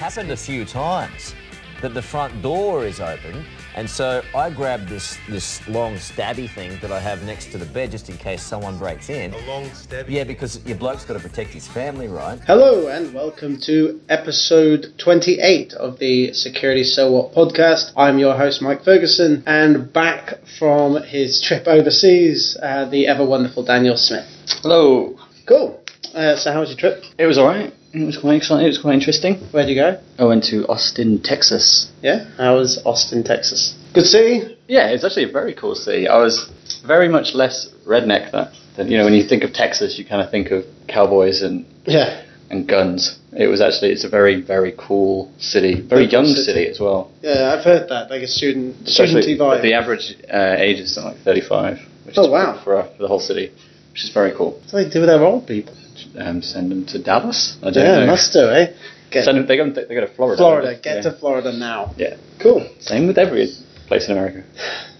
happened a few times that the front door is open, and so I grabbed this this long stabby thing that I have next to the bed just in case someone breaks in. A long stabby. Yeah, because your bloke's got to protect his family, right? Hello and welcome to episode 28 of the Security So What podcast. I'm your host Mike Ferguson and back from his trip overseas, uh, the ever wonderful Daniel Smith. Hello. Cool. Uh, so how was your trip? It was alright. It was quite exciting. It was quite interesting. Where'd you go? I went to Austin, Texas. Yeah, how was Austin, Texas? Good city? Yeah, it's actually a very cool city. I was very much less redneck than, than you know when you think of Texas, you kind of think of cowboys and Yeah. and guns. It was actually it's a very very cool city, very Very young city. city. as well. Yeah, I've heard that, like a student, Especially studenty vibe. the average uh, age is something like 35, which Oh, is wow. for uh, for the whole city, which is very cool. What do they do with their old people? Um, send them to Dallas. I don't Yeah, know. must do, eh? Get Send them, they go they go to Florida. Florida, get they? to Florida now. Yeah. Cool. Same with every place in America.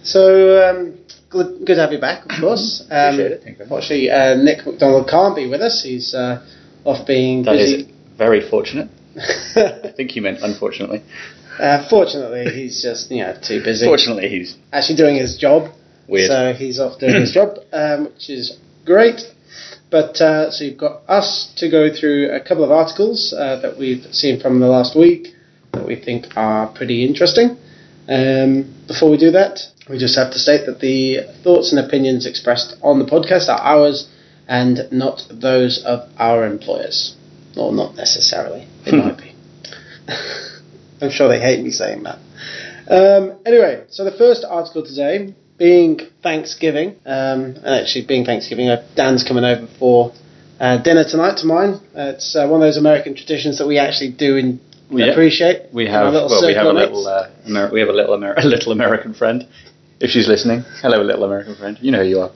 So, um, good, good to have you back, of course. Um, Appreciate it. Thank you. Unfortunately, uh, Nick McDonald can't be with us. He's uh, off being That is busy. very fortunate. I think you meant unfortunately. uh, fortunately, he's just you know too busy. Fortunately, he's Actually, doing his job. weird. So he's off doing his job, um, which is great. But uh, so you've got us to go through a couple of articles uh, that we've seen from the last week that we think are pretty interesting. Um, before we do that, we just have to state that the thoughts and opinions expressed on the podcast are ours and not those of our employers. Or not necessarily. It might be. I'm sure they hate me saying that. Um, anyway, so the first article today, being Thanksgiving, um, and actually being Thanksgiving, uh, Dan's coming over for uh, dinner tonight to mine. Uh, it's uh, one of those American traditions that we actually do in, Yeah. appreciate. we have well, we have a little uh, Amer- we have a little Amer- a little American friend. If she's listening, hello, little American friend. You know who you are.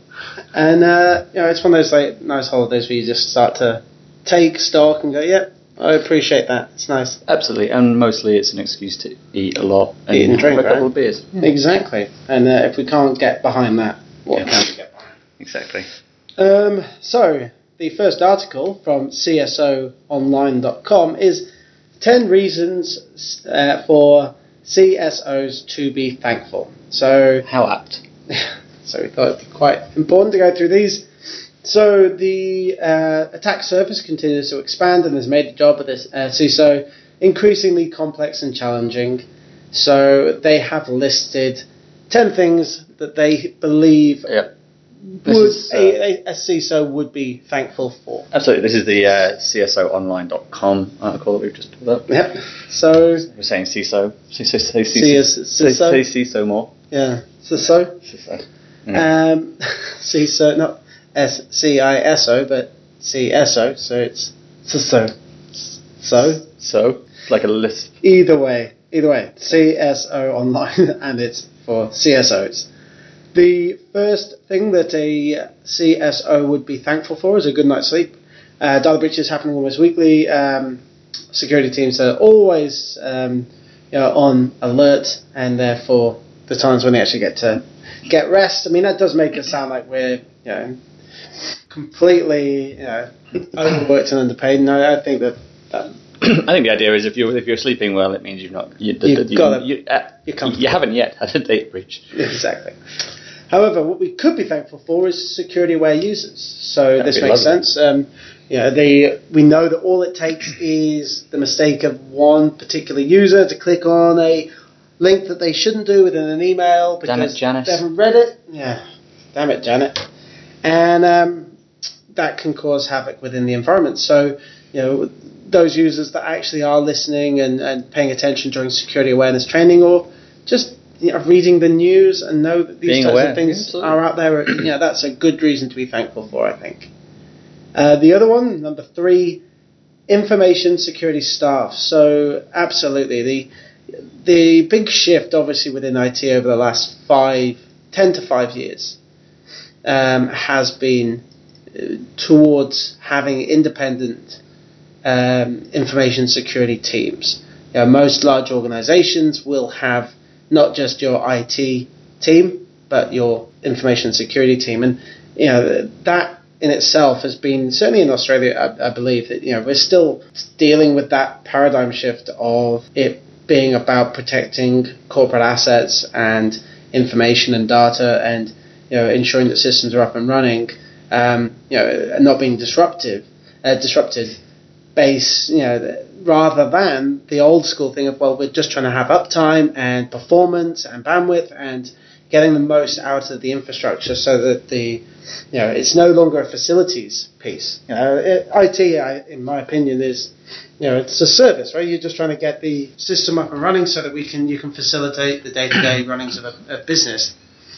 And uh, you know, it's one of those like nice holidays where you just start to take stock and go, "Yep, I appreciate that. It's nice." Absolutely, and mostly it's an excuse to eat a lot and Eat and drink, have a couple right? of beers. Exactly. And uh, if we can't get behind that, what Yeah. can we get behind? Exactly. Um, so, the first article from CSOonline.com is 10 reasons uh, for CSOs to be thankful. So, How apt. so we thought it'd be quite important to go through these. So, the uh, attack surface continues to expand and has made the job of this uh, CISO increasingly complex and challenging. So, they have listed 10 things that they believe Yeah. Would is, uh, a, a, CISO would be thankful for. Absolutely. This is the uh, CSOonline.com article that we've just pulled up. Yep. So We're saying CISO. CISO. CISO. CISO. CISO more. yeah, CISO. CISO. Yeah. Um, CISO, not S C I S O, but CSO. So it's CISO. So So, it's like a list. either way, either way, CSO online, and it's for CSOs. The first thing that a CSO would be thankful for is a good night's sleep. Uh, data breaches happening almost weekly. Um, security teams are always um, you know, on alert, and therefore the times when they actually get to get rest. I mean, that does make it sound like we're you know completely you know overworked and underpaid. No, I think that, that I think the idea is if you're if you're sleeping well, it means you've not you, You've you, got it. you, uh, you haven't yet had a data breach. Exactly. However, what we could be thankful for is security-aware users. So That'd this makes lovely. sense. Um, you know, they, we know that all it takes is the mistake of one particular user to click on a link that they shouldn't do within an email Damn it, because Janice. they haven't read it. Yeah, damn it, Janet. And um, that can cause havoc within the environment. So, you know, those users that actually are listening and, and paying attention during security awareness training or just you know, reading the news and know that these Being types aware, of things absolutely. are out there, you know, that's a good reason to be thankful for, I think. Uh, the other one, number three, information security staff. So, absolutely. The the big shift, obviously, within IT over the last five, ten to five years um, has been uh, towards having independent um, information security teams. You know, most large organizations will have not just your IT team, but your information security team. And you know that in itself has been certainly in Australia. I, I believe that you know we're still dealing with that paradigm shift of it being about protecting corporate assets and information and data and you know ensuring that systems are up and running, um, you know, not being disruptive, uh, disrupted. Base, you know, rather than the old school thing of well, we're just trying to have uptime and performance and bandwidth and getting the most out of the infrastructure so that the you know it's no longer a facilities piece. You know, it, IT, I, in my opinion, is you know it's a service, right? You're just trying to get the system up and running so that we can you can facilitate the day to day runnings of a, a business.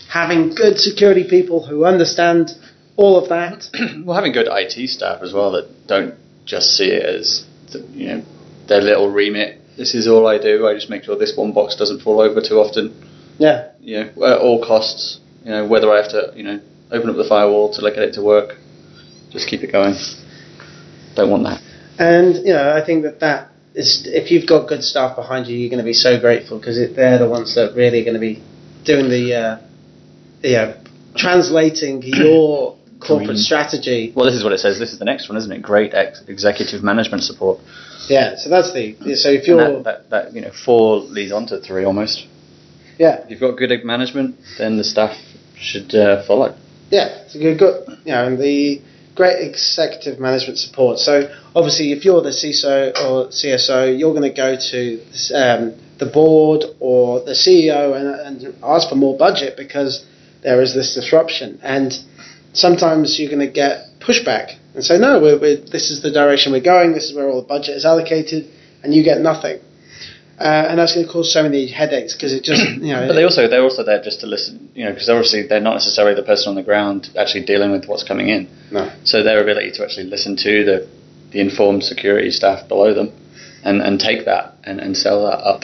Having good security people who understand all of that. well, having good IT staff as well that don't just see it as you know their little remit. This is all I do. I just make sure this one box doesn't fall over too often. Yeah. You know, at all costs. You know, whether I have to, you know, open up the firewall to get it to work, just keep it going. Don't want that. And you know, I think that that is if you've got good staff behind you, you're going to be so grateful because they're the ones that really are going to be doing the, uh, you know, translating your corporate Green. strategy. Well, this is what it says. This is the next one, isn't it? Great ex- executive management support. Yeah. So that's the. So if you're, that, that, that, you know, four leads on to three almost. yeah, If you've got good management, then the staff should uh, follow. Yeah, so you've got you know and the great executive management support. So obviously, if you're the CISO or CSO, you're going to go to um, the board or the CEO and, and ask for more budget because there is this disruption, and sometimes you're going to get pushback and say, no, we're, we're, this is the direction we're going. This is where all the budget is allocated, and you get nothing. Uh, and that's going to cause so many headaches because it just, you know. But they also they're also there just to listen, you know, because obviously they're not necessarily the person on the ground actually dealing with what's coming in. No. So their ability to actually listen to the the informed security staff below them, and, and take that and, and sell that up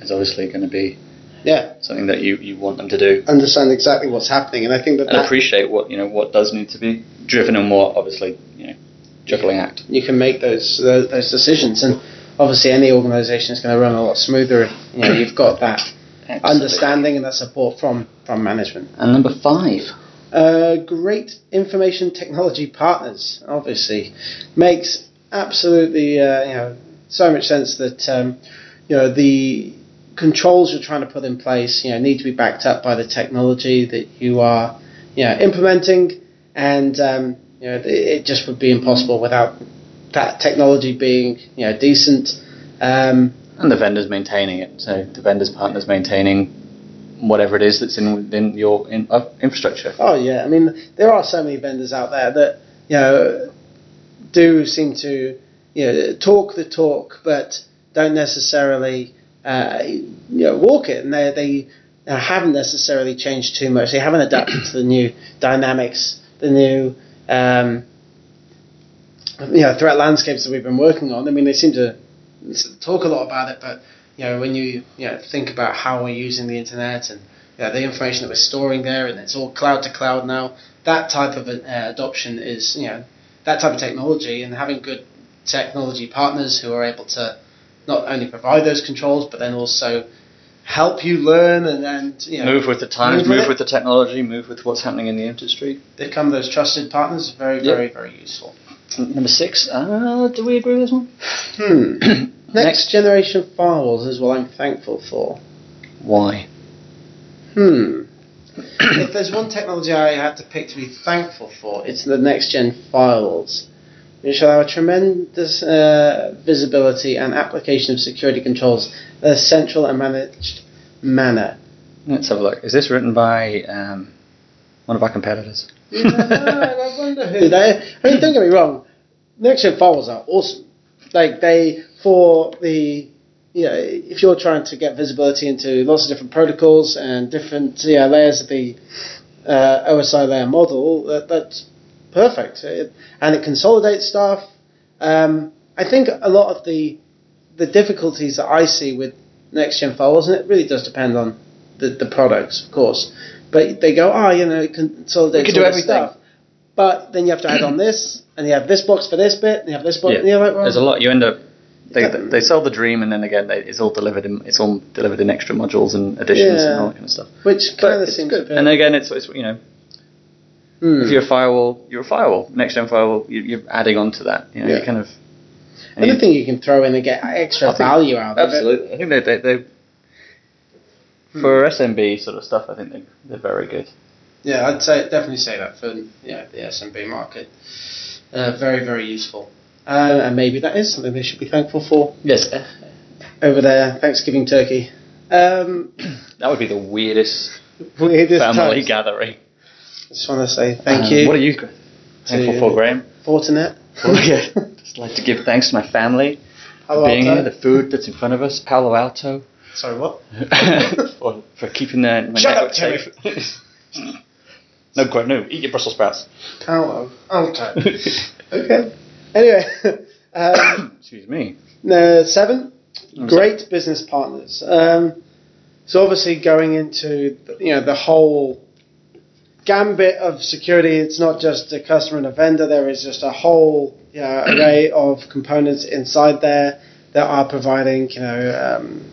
is obviously going to be yeah, something that you, you want them to do understand exactly what's happening, and I think that, and that appreciate what you know what does need to be driven and what obviously you know juggling act. you can make those those, those decisions. And obviously, any organisation is going to run a lot smoother if you know you've got that understanding and that support from from management. And number five. Uh, great information technology partners, obviously, makes absolutely uh, you know so much sense that um, you know the controls you're trying to put in place you know need to be backed up by the technology that you are you know implementing, and um, you know it, it just would be impossible without that technology being you know decent. Um, And the vendors maintaining it. So the vendors partners maintaining whatever it is that's in within your in, uh, infrastructure. Oh yeah, I mean there are so many vendors out there that you know do seem to you know talk the talk, but don't necessarily uh, you know walk it, and they they haven't necessarily changed too much. They haven't adapted to the new dynamics, the new um, you know threat landscapes that we've been working on. I mean, they seem to talk a lot about it, but you know when you you know think about how we're using the internet and you know, the information that we're storing there, and it's all cloud to cloud now. That type of uh, adoption is you know that type of technology, and having good technology partners who are able to not only provide those controls, but then also help you learn and, and you know Move with the times, Move with move with the technology, move with what's happening in the industry. They become those trusted partners. Very, Yep. very, very useful. Number six. Uh, do we agree with this one? Hmm. Next, Next. generation firewalls is what I'm thankful for. Why? Hmm. if there's one technology I had to pick to be thankful for, it's the next gen firewalls, which allow a tremendous uh, visibility and application of security controls in a central and managed manner. Let's have a look. Is this written by um, one of our competitors? Yeah, I wonder who they. I mean, don't get me wrong. Next gen firewalls are awesome. Like they for the you know if you're trying to get visibility into lots of different protocols and different yeah, layers of the uh, OSI layer model, that, that's perfect. It, and it consolidates stuff. Um, I think a lot of the the difficulties that I see with next gen firewalls, and it really does depend on the, the products, of course. But they go, oh, you know, it consolidates We can do all this everything. stuff. But then you have to add on this, and you have this box for this bit, and you have this box. and you're like, well, There's a lot. You end up. They, Yeah. they sell the dream, and then again, they, it's all delivered in it's all delivered in extra modules and additions and all that kind of stuff. which kind of seems good. And again, it's, it's you know Hmm. If you're a firewall, you're a firewall. Next gen firewall, you, you're adding on to that. You know, Yeah. you kind of. And I think you can throw in and get extra think- value out of it. Absolutely, I think they they, they for SMB sort of stuff. I think they they're very good. Yeah, I'd say definitely say that for yeah the SMB market. Uh, very very useful, uh, and maybe that is something they should be thankful for Yes, over there, Thanksgiving turkey. Um, that would be the weirdest weirdest family times. gathering. Just want to say thank Um, you, What are you thankful for, Graham? Fortinet. yeah, just like to give thanks to my family for being here, the food that's in front of us, Palo Alto, Sorry, what? for, for keeping the my Shut up, safe. no, Graham, no, eat your Brussels sprouts. Palo Alto. okay. Anyway, um, Excuse me. no, seven. Great business partners. Um, so obviously going into you know the whole gambit of security, it's not just a customer and a vendor. There is just a whole you know, array of components inside there that are providing you know um,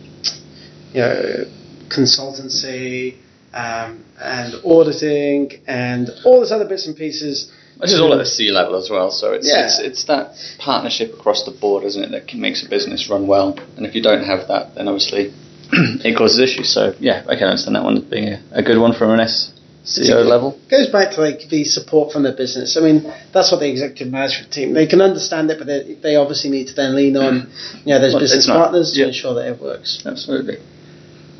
you know consultancy um, and auditing and all this other bits and pieces. This is all at the C level as well, so it's, Yeah. it's it's that partnership across the board, isn't it, that can, makes a business run well. And if you don't have that, then obviously it causes issues. So yeah, I can understand that one as being a, a good one from an SCO level. goes back to like the support from the business. I mean, that's what the executive management team they can understand it, but they, they obviously need to then lean on you know those Well, business partners to ensure that it works. Absolutely.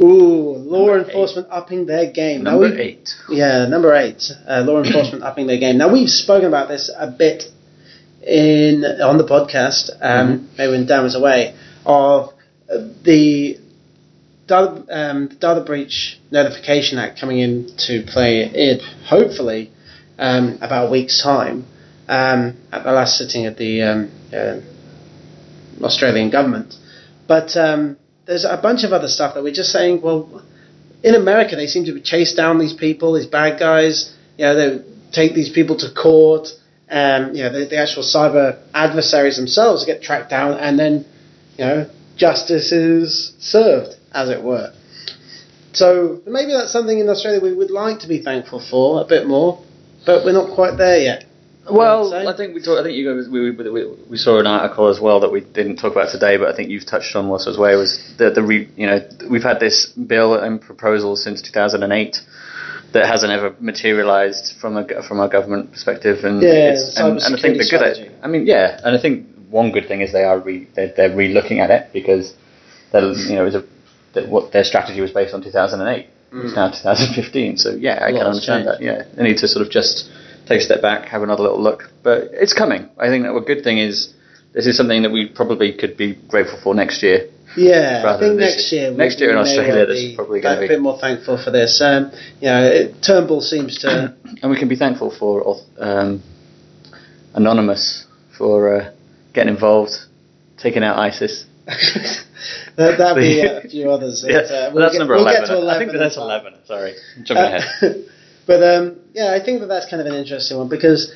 Ooh, law Number enforcement upping their game. Now Number we- eight. Yeah, number eight, uh, law enforcement upping their game. Now we've spoken about this a bit in on the podcast, um, maybe when Dan was away, of the data, um, data breach notification act coming into play in hopefully um, about a week's time um, at the last sitting of the um, uh, Australian government. But um, there's a bunch of other stuff that we're just saying, well, in America, they seem to be chase down these people, these bad guys. You know, they take these people to court. Um, you know, the, the actual cyber adversaries themselves get tracked down, and then, you know, justice is served, as it were. So maybe that's something in Australia we would like to be thankful for a bit more, but we're not quite there yet. Well. I think we talk, I think you guys, we, we, we, we saw an article as well that we didn't talk about today, but I think you've touched on whilst as well. was the the re, you know we've had this bill and proposal since 2008 that hasn't ever materialised from a from our government perspective, and Yeah, it's, and, and I think they're good I mean, yeah, and I think one good thing is they are re, they're, they're re-looking at it because you know it was a that what their strategy was based on 2008. It's now 2015, so yeah, I can understand that. Yeah, they need to sort of just take a step back, have another little look. But it's coming. I think that a good thing is this is something that we probably could be grateful for next year. Yeah, I think next year. Next year in Australia, well this be is probably gonna be a bit more thankful for this. Um, you know, it, Turnbull seems to. And we can be thankful for um, Anonymous for uh, getting involved, taking out ISIS. that, that'd be a few others. yeah, uh, well, that's get- number we'll 11. Get to 11 I think that that's 11. Sorry, I'm jumping ahead. Uh, but um, yeah, I think that that's kind of an interesting one because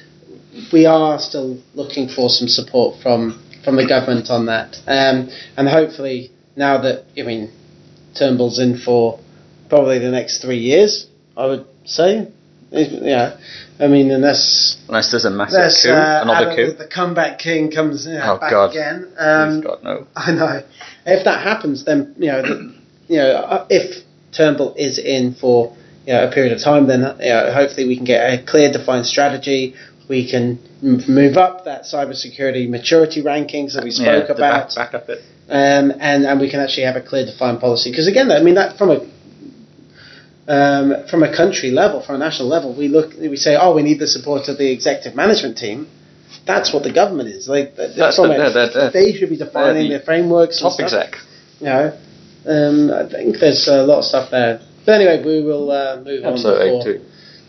we are still looking for some support from from the government on that, um, and hopefully now that I mean Turnbull's in for probably the next three years, I would say. Yeah, I mean, unless Unless there's a massive coup, uh, another Abbott, coup. the comeback king comes you know, Oh, back God. again. Um, God, no. I know. If that happens, then you know, the, you know, uh, if Turnbull is in for you know, a period of time, then you know, hopefully we can get a clear, defined strategy. We can m- move up that cybersecurity maturity rankings that we spoke yeah, about, Back, back up it. um, and and we can actually have a clear, defined policy. Because again, I mean that from a um, from a country level, from a national level, we look, we say, oh, we need the support of the executive management team. That's what the government is like. That's from the- a- they're- they're- they should be defining the the frameworks. and Top stuff. exec. You know, um, I think there's a lot of stuff there. But anyway, we will uh, move Absolutely. on before Too.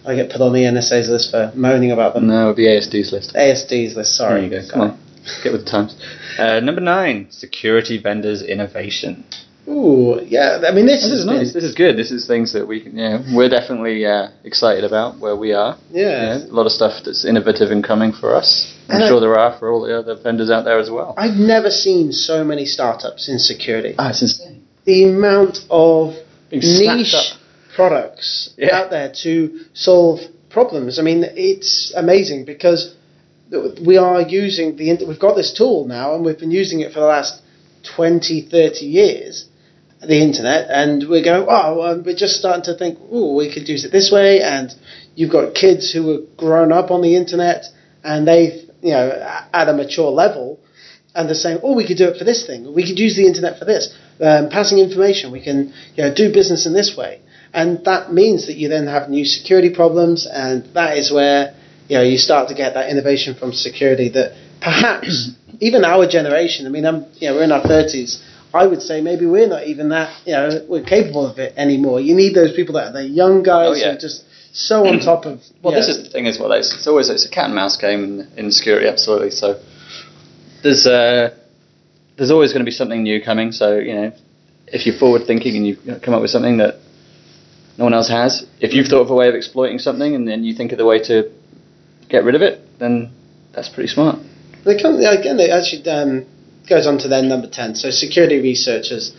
I get put on the NSA's list for moaning about them. No, the ASD's list. ASD's list, sorry. There you go. Come on. Get with the times. Uh, number nine, security vendors innovation. Ooh, yeah. I mean, this, This is nice. This is good. This is things that we can, know, we're definitely uh, excited about where we are. Yeah. Know, a lot of stuff that's innovative and coming for us. I'm And I- sure there are for all the other vendors out there as well. I've never seen so many startups in security. Ah, it's insane. The amount of niche up. products Yeah. out there to solve problems. I mean, it's amazing because we are using the we've got this tool now, and we've been using it for the last 20, 30 years, the internet, and we're going, oh, we're just starting to think, oh, we could use it this way, and you've got kids who are grown up on the internet, and they, you know, at a mature level, and they're saying, oh, we could do it for this thing, we could use the internet for this, um, passing information, we can, you know, do business in this way, and that means that you then have new security problems, and that is where, you know, you start to get that innovation from security that perhaps even our generation, I mean, I'm, you know, we're in our 30s, I would say maybe we're not even that, you know, we're capable of it anymore. You need those people that are the young guys Oh, yeah. who are just so on top of. Well, this know, is the thing as well. It's, it's always it's a cat and mouse game in, in security, absolutely. So there's uh, there's always going to be something new coming. So you know, if you're forward thinking and you come up with something that no one else has, if you've thought of a way of exploiting something and then you think of the way to get rid of it, then that's pretty smart. They come, again, it actually um, goes on to then number 10. So, security researchers.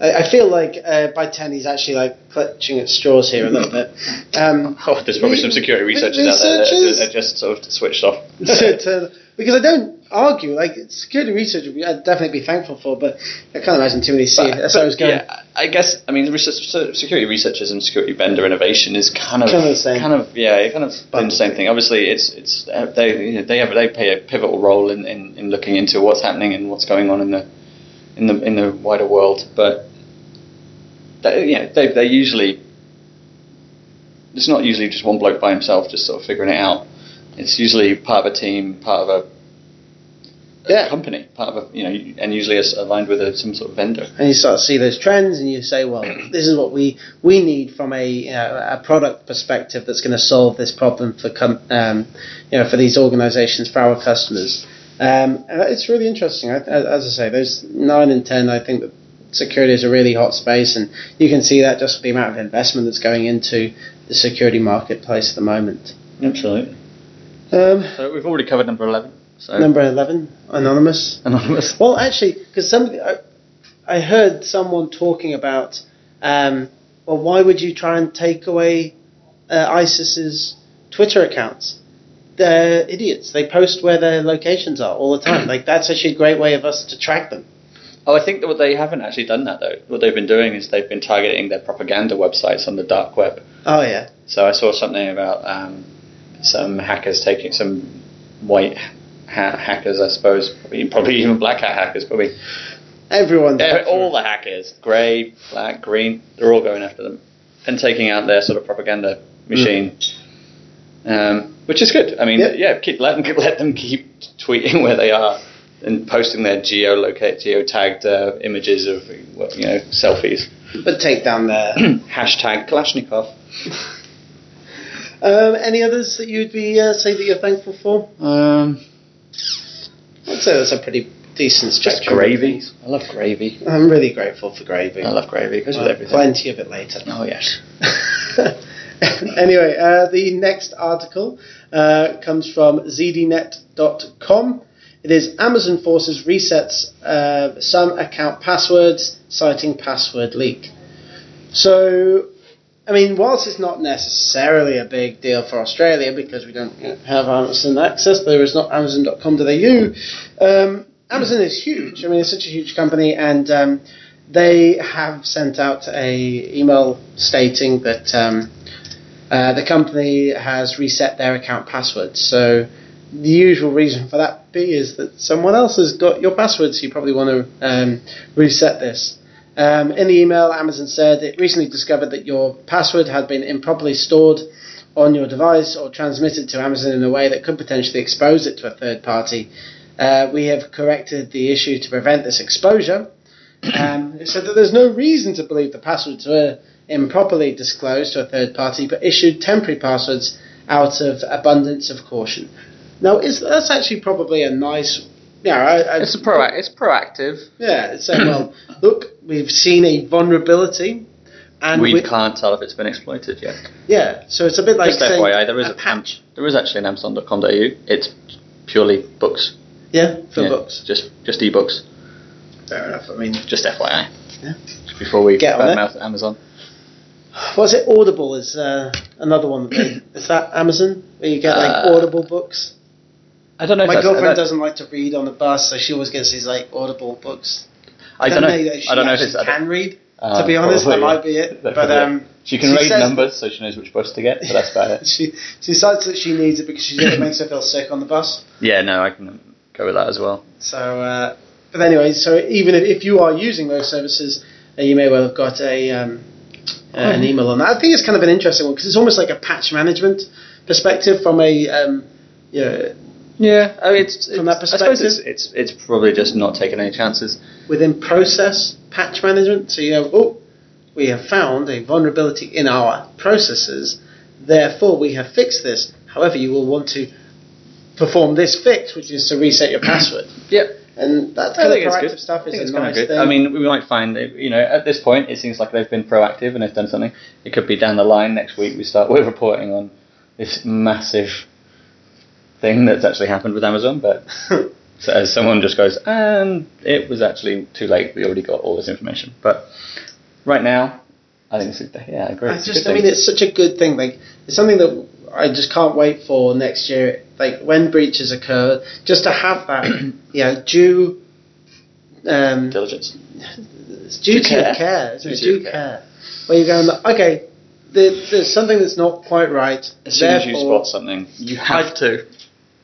I, I feel like uh, by 10 he's actually like clutching at straws here a little bit. Um, Oh, there's probably some security researchers, out there that Researchers? just sort of switched off. to, to, because I don't argue, like, security research would be, I'd definitely be thankful for, but I can't imagine too many CSOs going. Yeah, I guess. I mean, research, security researchers and security vendor innovation is kind of Kind of the same. Kind of yeah, kind of the same thing. Obviously, it's it's uh, they you know, they have they play a pivotal role in, in, in looking into what's happening and what's going on in the in the in the wider world. But they, you know, they they usually it's not usually just one bloke by himself just sort of figuring it out. It's usually part of a team, part of a Yeah. company, part of a you know, and usually it's aligned with a, some sort of vendor. and you start to see those trends, and you say, "Well, this is what we we need from a you know, a product perspective that's going to solve this problem for com- um, you know for these organisations for our customers." Um, and it's really interesting. I, as I say, those nine and ten, I think that security is a really hot space, and you can see that just with the amount of investment that's going into the security marketplace at the moment. Absolutely. Um, So we've already covered number eleven. So number eleven, anonymous. anonymous. Well, actually, because somebody, I, I heard someone talking about, um, well, why would you try and take away uh, ISIS's Twitter accounts? They're idiots. They post where their locations are all the time. like that's actually a great way of us to track them. Oh, I think that what they haven't actually done that though. What they've been doing is they've been targeting their propaganda websites on the dark web. Oh yeah, So I saw something about um, some hackers taking some white hat hackers, I suppose, probably, probably even black hat hackers, probably everyone. Yeah, all the hackers, grey, black, green, they're all going after them and taking out their sort of propaganda machine, um, which is good. I mean, Yeah. yeah, keep let them let them keep tweeting where they are and posting their geolocate, geotagged uh, images of you know selfies. but take down their. Hashtag Kalashnikov. um, any others that you'd be uh, say that you're thankful for? Um, I'd say that's a pretty decent just spectrum. of gravy. I love gravy. I'm really grateful for gravy. I love gravy. It goes with Uh, everything. plenty of it later. Oh yes. anyway, uh, the next article uh, comes from zdnet.com. It is Amazon forces resets uh, some account passwords, citing password leak. So, I mean, whilst it's not necessarily a big deal for Australia because we don't have Amazon access, there is not Amazon.com.au. Um, Amazon is huge. I mean, it's such a huge company, and um, they have sent out a email stating that um, uh, the company has reset their account passwords. So the usual reason for that be is that someone else has got your passwords. You probably want to um, reset this. Um, in the email, Amazon said it recently discovered that your password had been improperly stored on your device or transmitted to Amazon in a way that could potentially expose it to a third party. Uh, we have corrected the issue to prevent this exposure. Um, it said that there's no reason to believe the passwords were improperly disclosed to a third party, but issued temporary passwords out of abundance of caution. Now, is that's actually probably a nice, yeah, I, I, It's a pro. It's proactive. yeah. It's saying, well, look, we've seen a vulnerability, and we we- can't tell if it's been exploited yet. yeah. So it's a bit like Just saying FYI, there is a a patch. There is actually an Amazon.com.au. It's purely books. Yeah, for Yeah, books. Just just ebooks. Fair enough. I mean, Just FYI. Yeah. Just before we Get on it. badmouth Amazon. Was it Audible? Is uh, another one. That they, is that Amazon where you get like Uh, Audible books? I don't know. My if girlfriend doesn't like to read on the bus, so she always gets these like Audible books. I don't know. if she I don't know if it's. don't- can read. Uh, to be honest, that might be it. But probably um, she can she read numbers, so she knows which bus to get. But that's about it. she she decides that she needs it because she it makes her feel sick on the bus. Yeah, no, I can go with that as well. So, uh, but anyway, so even if, if you are using those services, uh, you may well have got a um, uh, an email on that. I think it's kind of an interesting one because it's almost like a patch management perspective from a um, you know, Yeah, I mean, it's, From that it's- I suppose perspective? it's, it's it's probably just not taking any chances. within process patch management. So you know, oh, we have found a vulnerability in our processes. Therefore, we have fixed this. However, you will want to perform this fix, which is to reset your password. Yep. And that kind of think it's proactive good. stuff I think is it's a nice good. thing. I mean, we might find, that, you know, at this point, it seems like they've been proactive and they've done something. It could be down the line next week we start with reporting on this massive thing that's actually happened with Amazon, but so as someone just goes, and it was actually too late. We already got all this information. But right now, I think it's yeah, I agree. I It's just, I mean, it's such a good thing. Like, it's something that I just can't wait for next year. Like, when breaches occur, just to have that, you know, due, um, diligence. it's duty Due care. of care. It's Duty due of care. care. Where you're going, like, okay, there, there's something that's not quite right. As soon as you spot something, you have to.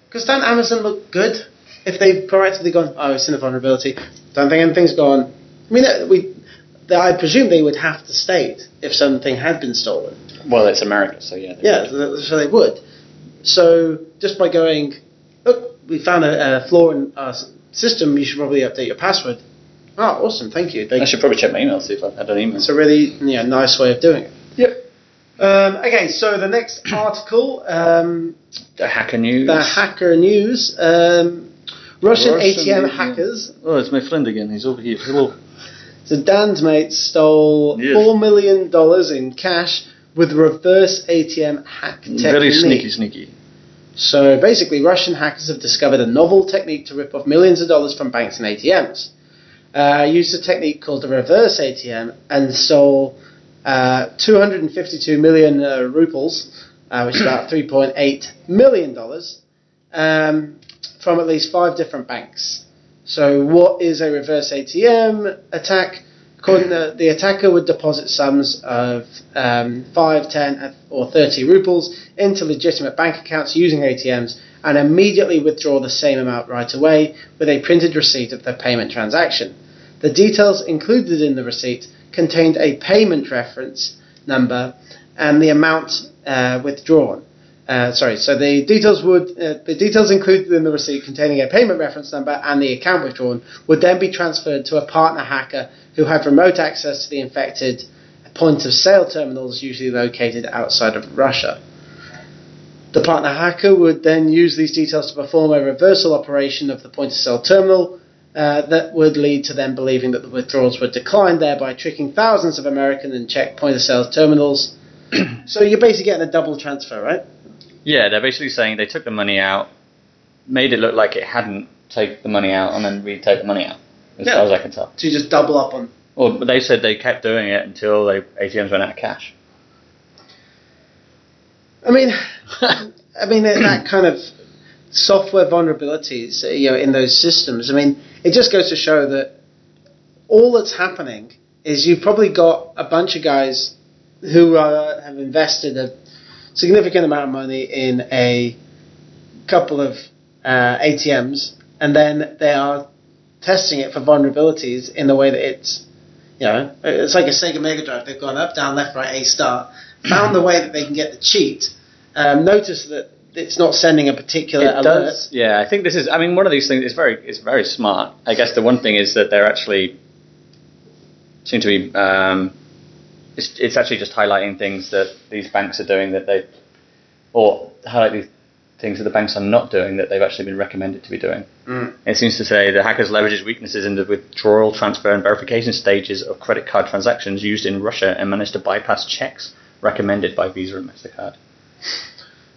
Because don't Amazon look good if they've proactively gone, oh, it's in a vulnerability. Don't think anything's gone. I mean, we, I presume they would have to state if something had been stolen. Well, it's America, so yeah. Yeah, so so they would. So just by going, look, we found a, a flaw in our system. You should probably update your password. Oh, awesome! Thank you. They, I should probably check my email see if I've had an email. it's a really you know, nice way of doing it. Um, okay, so the next article, um, The hacker news. the hacker news. Um, Russian, Russian ATM hackers. Oh, it's my friend again. He's over here. Hello. So Dan's mate stole Yes. four million dollars in cash with reverse ATM hack technique. Very sneaky, sneaky. So basically, Russian hackers have discovered a novel technique to rip off millions of dollars from banks and ATMs. Uh, used a technique called the reverse ATM and stole uh, 252 million uh, rubles, uh, which is about 3.8 million dollars, um, from at least five different banks. So, what is a reverse ATM attack? According to the attacker would deposit sums of um, 5, 10, or 30 rubles into legitimate bank accounts using ATMs and immediately withdraw the same amount right away with a printed receipt of the payment transaction. The details included in the receipt contained a payment reference number and the amount uh, withdrawn. Uh, sorry, so the details would uh, the details included in the receipt containing a payment reference number and the account withdrawn would then be transferred to a partner hacker who had remote access to the infected point of sale terminals, usually located outside of Russia. The partner hacker would then use these details to perform a reversal operation of the point of sale terminal uh, that would lead to them believing that the withdrawals were declined, thereby tricking thousands of American and Czech point of sale terminals. so you're basically getting a double transfer, right? Yeah, they're basically saying they took the money out, made it look like it hadn't taken the money out, and then retake the money out. As Yeah. far as I can tell. So you just double up on. Well, they said they kept doing it until the ATMs ran out of cash. I mean, I mean that, that kind of software vulnerabilities, uh, you know, in those systems. I mean, it just goes to show that all that's happening is you've probably got a bunch of guys who have invested a significant amount of money in a couple of uh, ATMs, and then they are testing it for vulnerabilities in the way that it's, you know, it's like a Sega Mega Drive. They've gone up, down, left, right, A start, found the way that they can get the cheat. Um, notice that it's not sending a particular It alert. does. Yeah, I think this is. I mean, one of these things is very. It's very smart. I guess the one thing is that they're actually seem to be. Um, it's, it's actually just highlighting things that these banks are doing that they, or highlight these things that the banks are not doing that they've actually been recommended to be doing. Mm. It seems to say the hackers leverages weaknesses in the withdrawal, transfer, and verification stages of credit card transactions used in Russia and managed to bypass checks recommended by Visa and Mastercard.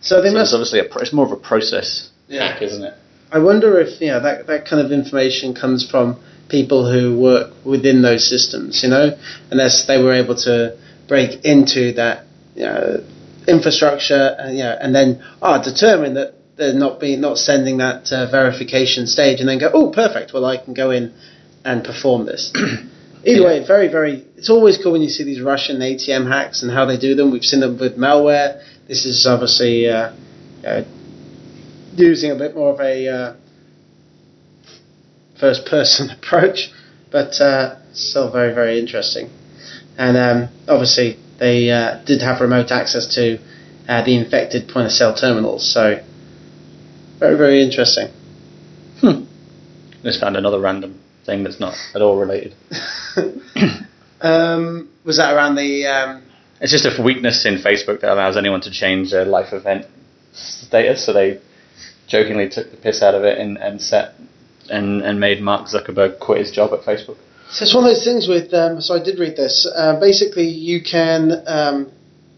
So they So must it's obviously a. pro- It's more of a process Yeah. hack, isn't it? I wonder if you know that that kind of information comes from people who work within those systems, you know, unless they were able to break into that you know, infrastructure, and, you know, and then are determined that they're not being not sending that uh, verification stage, and then go, oh, perfect. Well, I can go in and perform this. Either Yeah. way, very, very. It's always cool when you see these Russian ATM hacks and how they do them. We've seen them with malware. This is obviously uh, uh, using a bit more of a uh, first-person approach, but uh, still very, very interesting. And um, obviously, they uh, did have remote access to uh, the infected point-of-sale terminals. So, very, very interesting. Hmm. Just found another random thing that's not at all related. um, was that around the? Um, It's just a weakness in Facebook that allows anyone to change their life event status. So they jokingly took the piss out of it and, and set and, and made Mark Zuckerberg quit his job at Facebook. So it's one of those things with. Um, so I did read this. Uh, basically, you can um,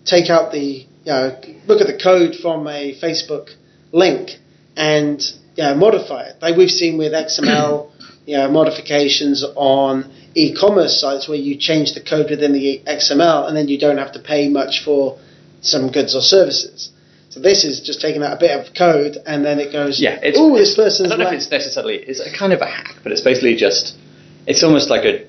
take out the, you know, look at the code from a Facebook link and you know, modify it. Like we've seen with XML, you know, modifications on e-commerce sites where you change the code within the XML and then you don't have to pay much for some goods or services. So this is just taking out a bit of code and then it goes, Yeah, it's, oh, it's- this person's I don't know if it's necessarily. It's a kind of a hack, but it's basically just. It's almost like a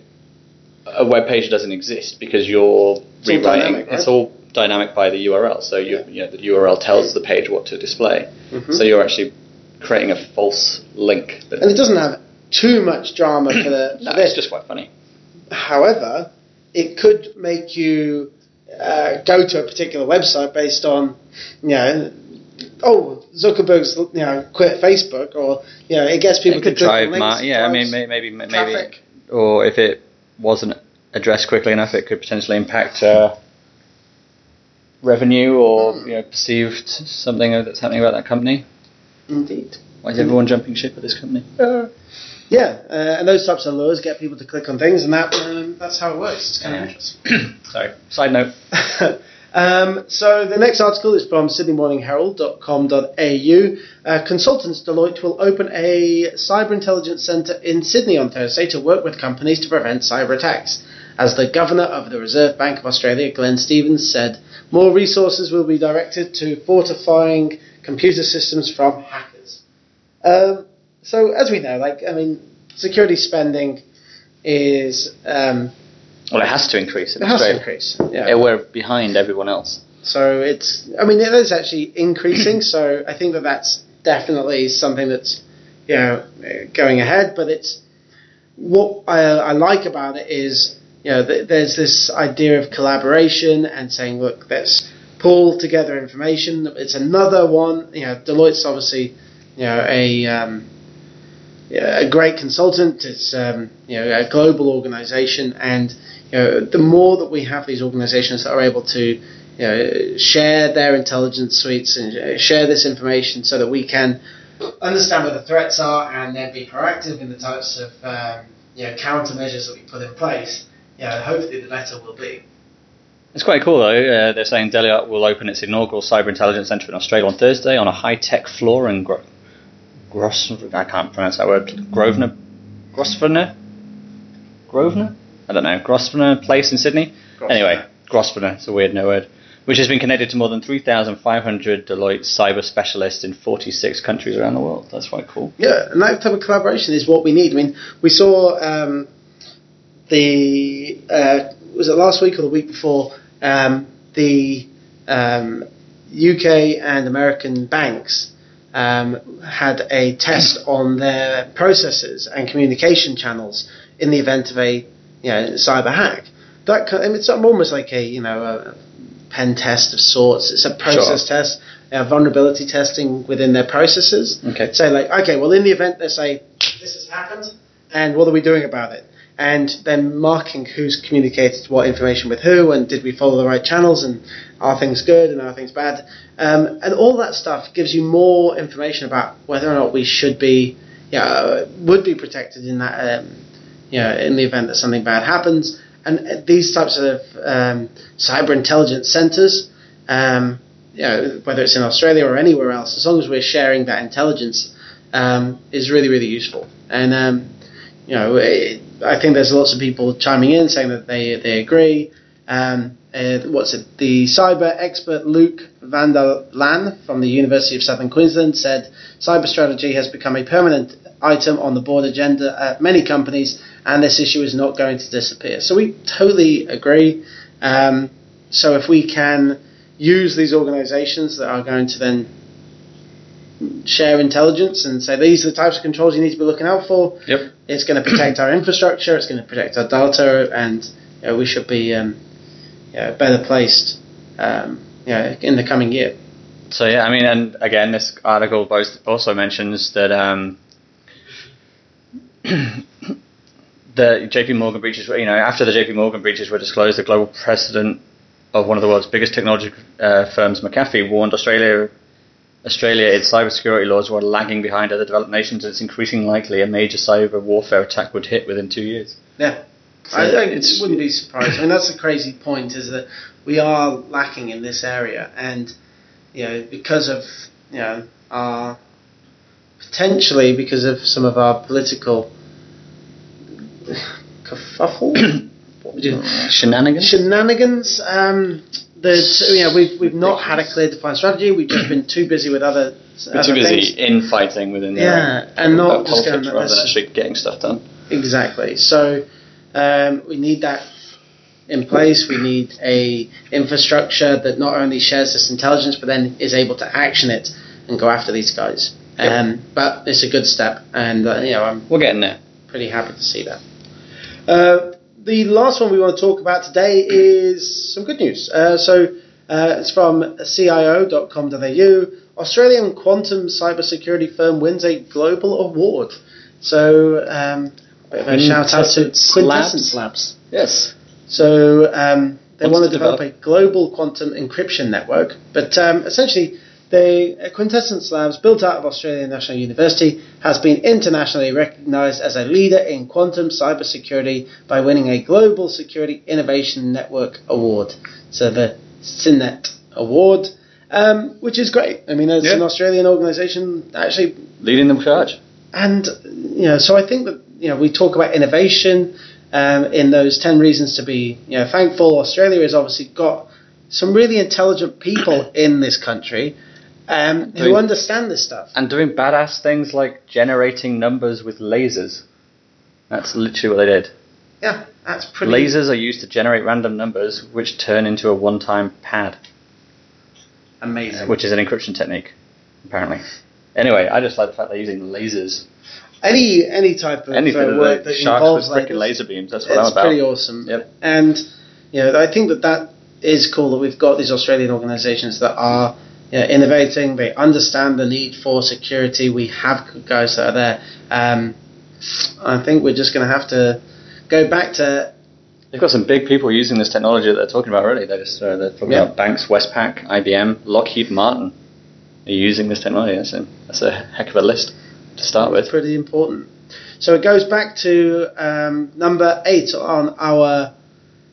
a web page doesn't exist because you're all rewriting. dynamic, right? It's all dynamic by the URL. So you, you know, the URL tells the page what to display. Mhm. So you're actually creating a false link. That, and it doesn't have too much drama for the no, for this. it's just quite funny. However, it could make you uh, go to a particular website based on, you know, oh Zuckerberg's you know quit Facebook, or you know it gets people it could to click drive, links, mar- yeah. I mean, maybe, maybe, traffic. or if it wasn't addressed quickly enough, it could potentially impact uh, revenue or Hmm. you know perceived something that's happening about that company. Indeed. Why is everyone jumping ship at this company? Uh, yeah, uh, and those types of lures get people to click on things, and that um, that's how it works. It's kind of interesting. Sorry. Side note. um, so the next article is from sydneymorningherald.com.au. Uh, consultants Deloitte will open a cyber intelligence centre in Sydney on Thursday to work with companies to prevent cyber attacks. As the governor of the Reserve Bank of Australia, Glenn Stevens, said, more resources will be directed to fortifying computer systems from hackers. Um, so, as we know, like I mean, security spending is um, Well, it has to increase. In it has to increase. Yeah. We're behind everyone else. So it's, I mean, it is actually increasing. so I think that that's definitely something that's, you know, going ahead. But it's what I, I like about it is, you know, th- there's this idea of collaboration and saying, look, let's pull together information. It's another one. You know, Deloitte's obviously, you know, a um, a great consultant. It's um, you know a global organization, and you know the more that we have these organizations that are able to you know, share their intelligence suites and uh, share this information so that we can understand what the threats are and then be proactive in the types of um, you know countermeasures that we put in place. You know, hopefully the better will be. It's quite cool though. Uh, they're saying Deloitte will open its inaugural cyber intelligence centre in Australia on Thursday on a high-tech floor in Gro- Gros. I can't pronounce that word. Grosvenor, Grosvenor, Grosvenor. I don't know. Grosvenor Place in Sydney. Anyway, Grosvenor. It's a weird no word. Which has been connected to more than 3,500 Deloitte cyber specialists in 46 countries around the world. That's quite cool. Yeah, and that type of collaboration is what we need. I mean, we saw um, the uh, was it last week or the week before um, the um, UK and American banks um, had a test on their processes and communication channels in the event of a you know cyber hack. That ki- I mean, it's almost like a you know a pen test of sorts. It's a process test, uh, vulnerability testing within their processes. Okay. Say like, okay, well, in the event they say this has happened, and what are we doing about it? And then marking who's communicated what information with who, and did we follow the right channels, and are things good and are things bad, um, and all that stuff gives you more information about whether or not we should be, you know, would be protected in that, um, you know, in the event that something bad happens. And uh, these types of um, cyber intelligence centres, um, you know, whether it's in Australia or anywhere else, as long as we're sharing that intelligence, um, is really really useful. And um, you know, it, I think there's lots of people chiming in saying that they they agree. Um, uh, what's it? The cyber expert Luke van der Laan from the University of Southern Queensland said cyber strategy has become a permanent item on the board agenda at many companies, and this issue is not going to disappear. So we totally agree. Um, so if we can use these organisations that are going to then share intelligence and say these are the types of controls you need to be looking out for. Yep. It's going to protect our infrastructure. It's going to protect our data, and you know, we should be um, you know, better placed um, you know, in the coming year. So yeah, I mean, and again, this article both also mentions that um, the JP Morgan breaches. were- You know, after the JP Morgan breaches were disclosed, the global president of one of the world's biggest technology uh, firms, McAfee, warned Australia. Australia, its cybersecurity laws were lagging behind other developed nations. and It's increasingly likely a major cyber warfare attack would hit within two years. Yeah. So I, I it's- wouldn't be surprised. I mean, that's the crazy point is that we are lacking in this area, and you know, because of you know our potentially because of some of our political kerfuffle, what would you Shenanigans. shenanigans. Um, that you know, we've we've not had a clear defined strategy. We've just been too busy with other. We're other too busy things. infighting within Yeah, and not just going, rather than actually getting stuff done. Exactly. So um, we need that in place. We need a infrastructure that not only shares this intelligence, but then is able to action it and go after these guys. Yep. Um, but it's a good step, and uh, you know I'm We're getting there. pretty happy to see that. Uh, the last one we want to talk about today is some good news. Uh, so uh, it's from CIO.com.au. Australian quantum cybersecurity firm wins a global award. So um, bit of a shout out to Quintessence Labs. Labs. Yes. So um, they want to develop, develop. a global quantum encryption network, but um, essentially, they uh, Quintessence Labs, built out of Australian National University, has been internationally recognised as a leader in quantum cybersecurity by winning a Global Security Innovation Network Award. So the CINET Award, um, which is great. I mean, it's Yeah. an Australian organisation actually Leading the charge. and you know, so I think that you know we talk about innovation um, in those ten reasons to be you know thankful. Australia has obviously got some really intelligent people in this country um, who Doing- understand this stuff. And doing badass things like generating numbers with lasers. That's literally what they did. Yeah, that's pretty. Lasers are used to generate random numbers, which turn into a one-time pad, amazing. which is an encryption technique, apparently. Anyway, I just like the fact they're using lasers. any any type of Anything uh, work that sharks involves with freaking laser beams. That's what I'm about. it's pretty awesome. Yep. And you know, I think that that is cool that we've got these Australian organisations that are you know, innovating. They understand the need for security. We have guys that are there. Um, I think we're just going to have to go back to They've got some big people using this technology that they're talking about already. They're just uh, they're talking Yeah. about banks, Westpac, IBM, Lockheed Martin using this technology. That's a, that's a heck of a list to start with. pretty important. So it goes back to um, number eight on our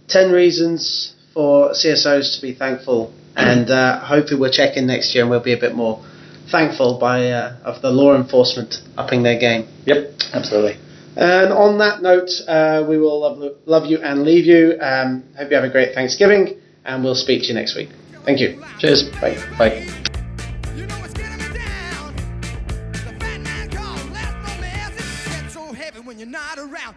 10 reasons for CSOs to be thankful. And uh, hopefully we'll check in next year and we'll be a bit more thankful by uh, of the law enforcement upping their game. Yep, absolutely. And on that note, uh, we will love, love you and leave you. Um, hope you have a great Thanksgiving, and we'll speak to you next week. Thank you. Cheers. Bye. Bye. Around.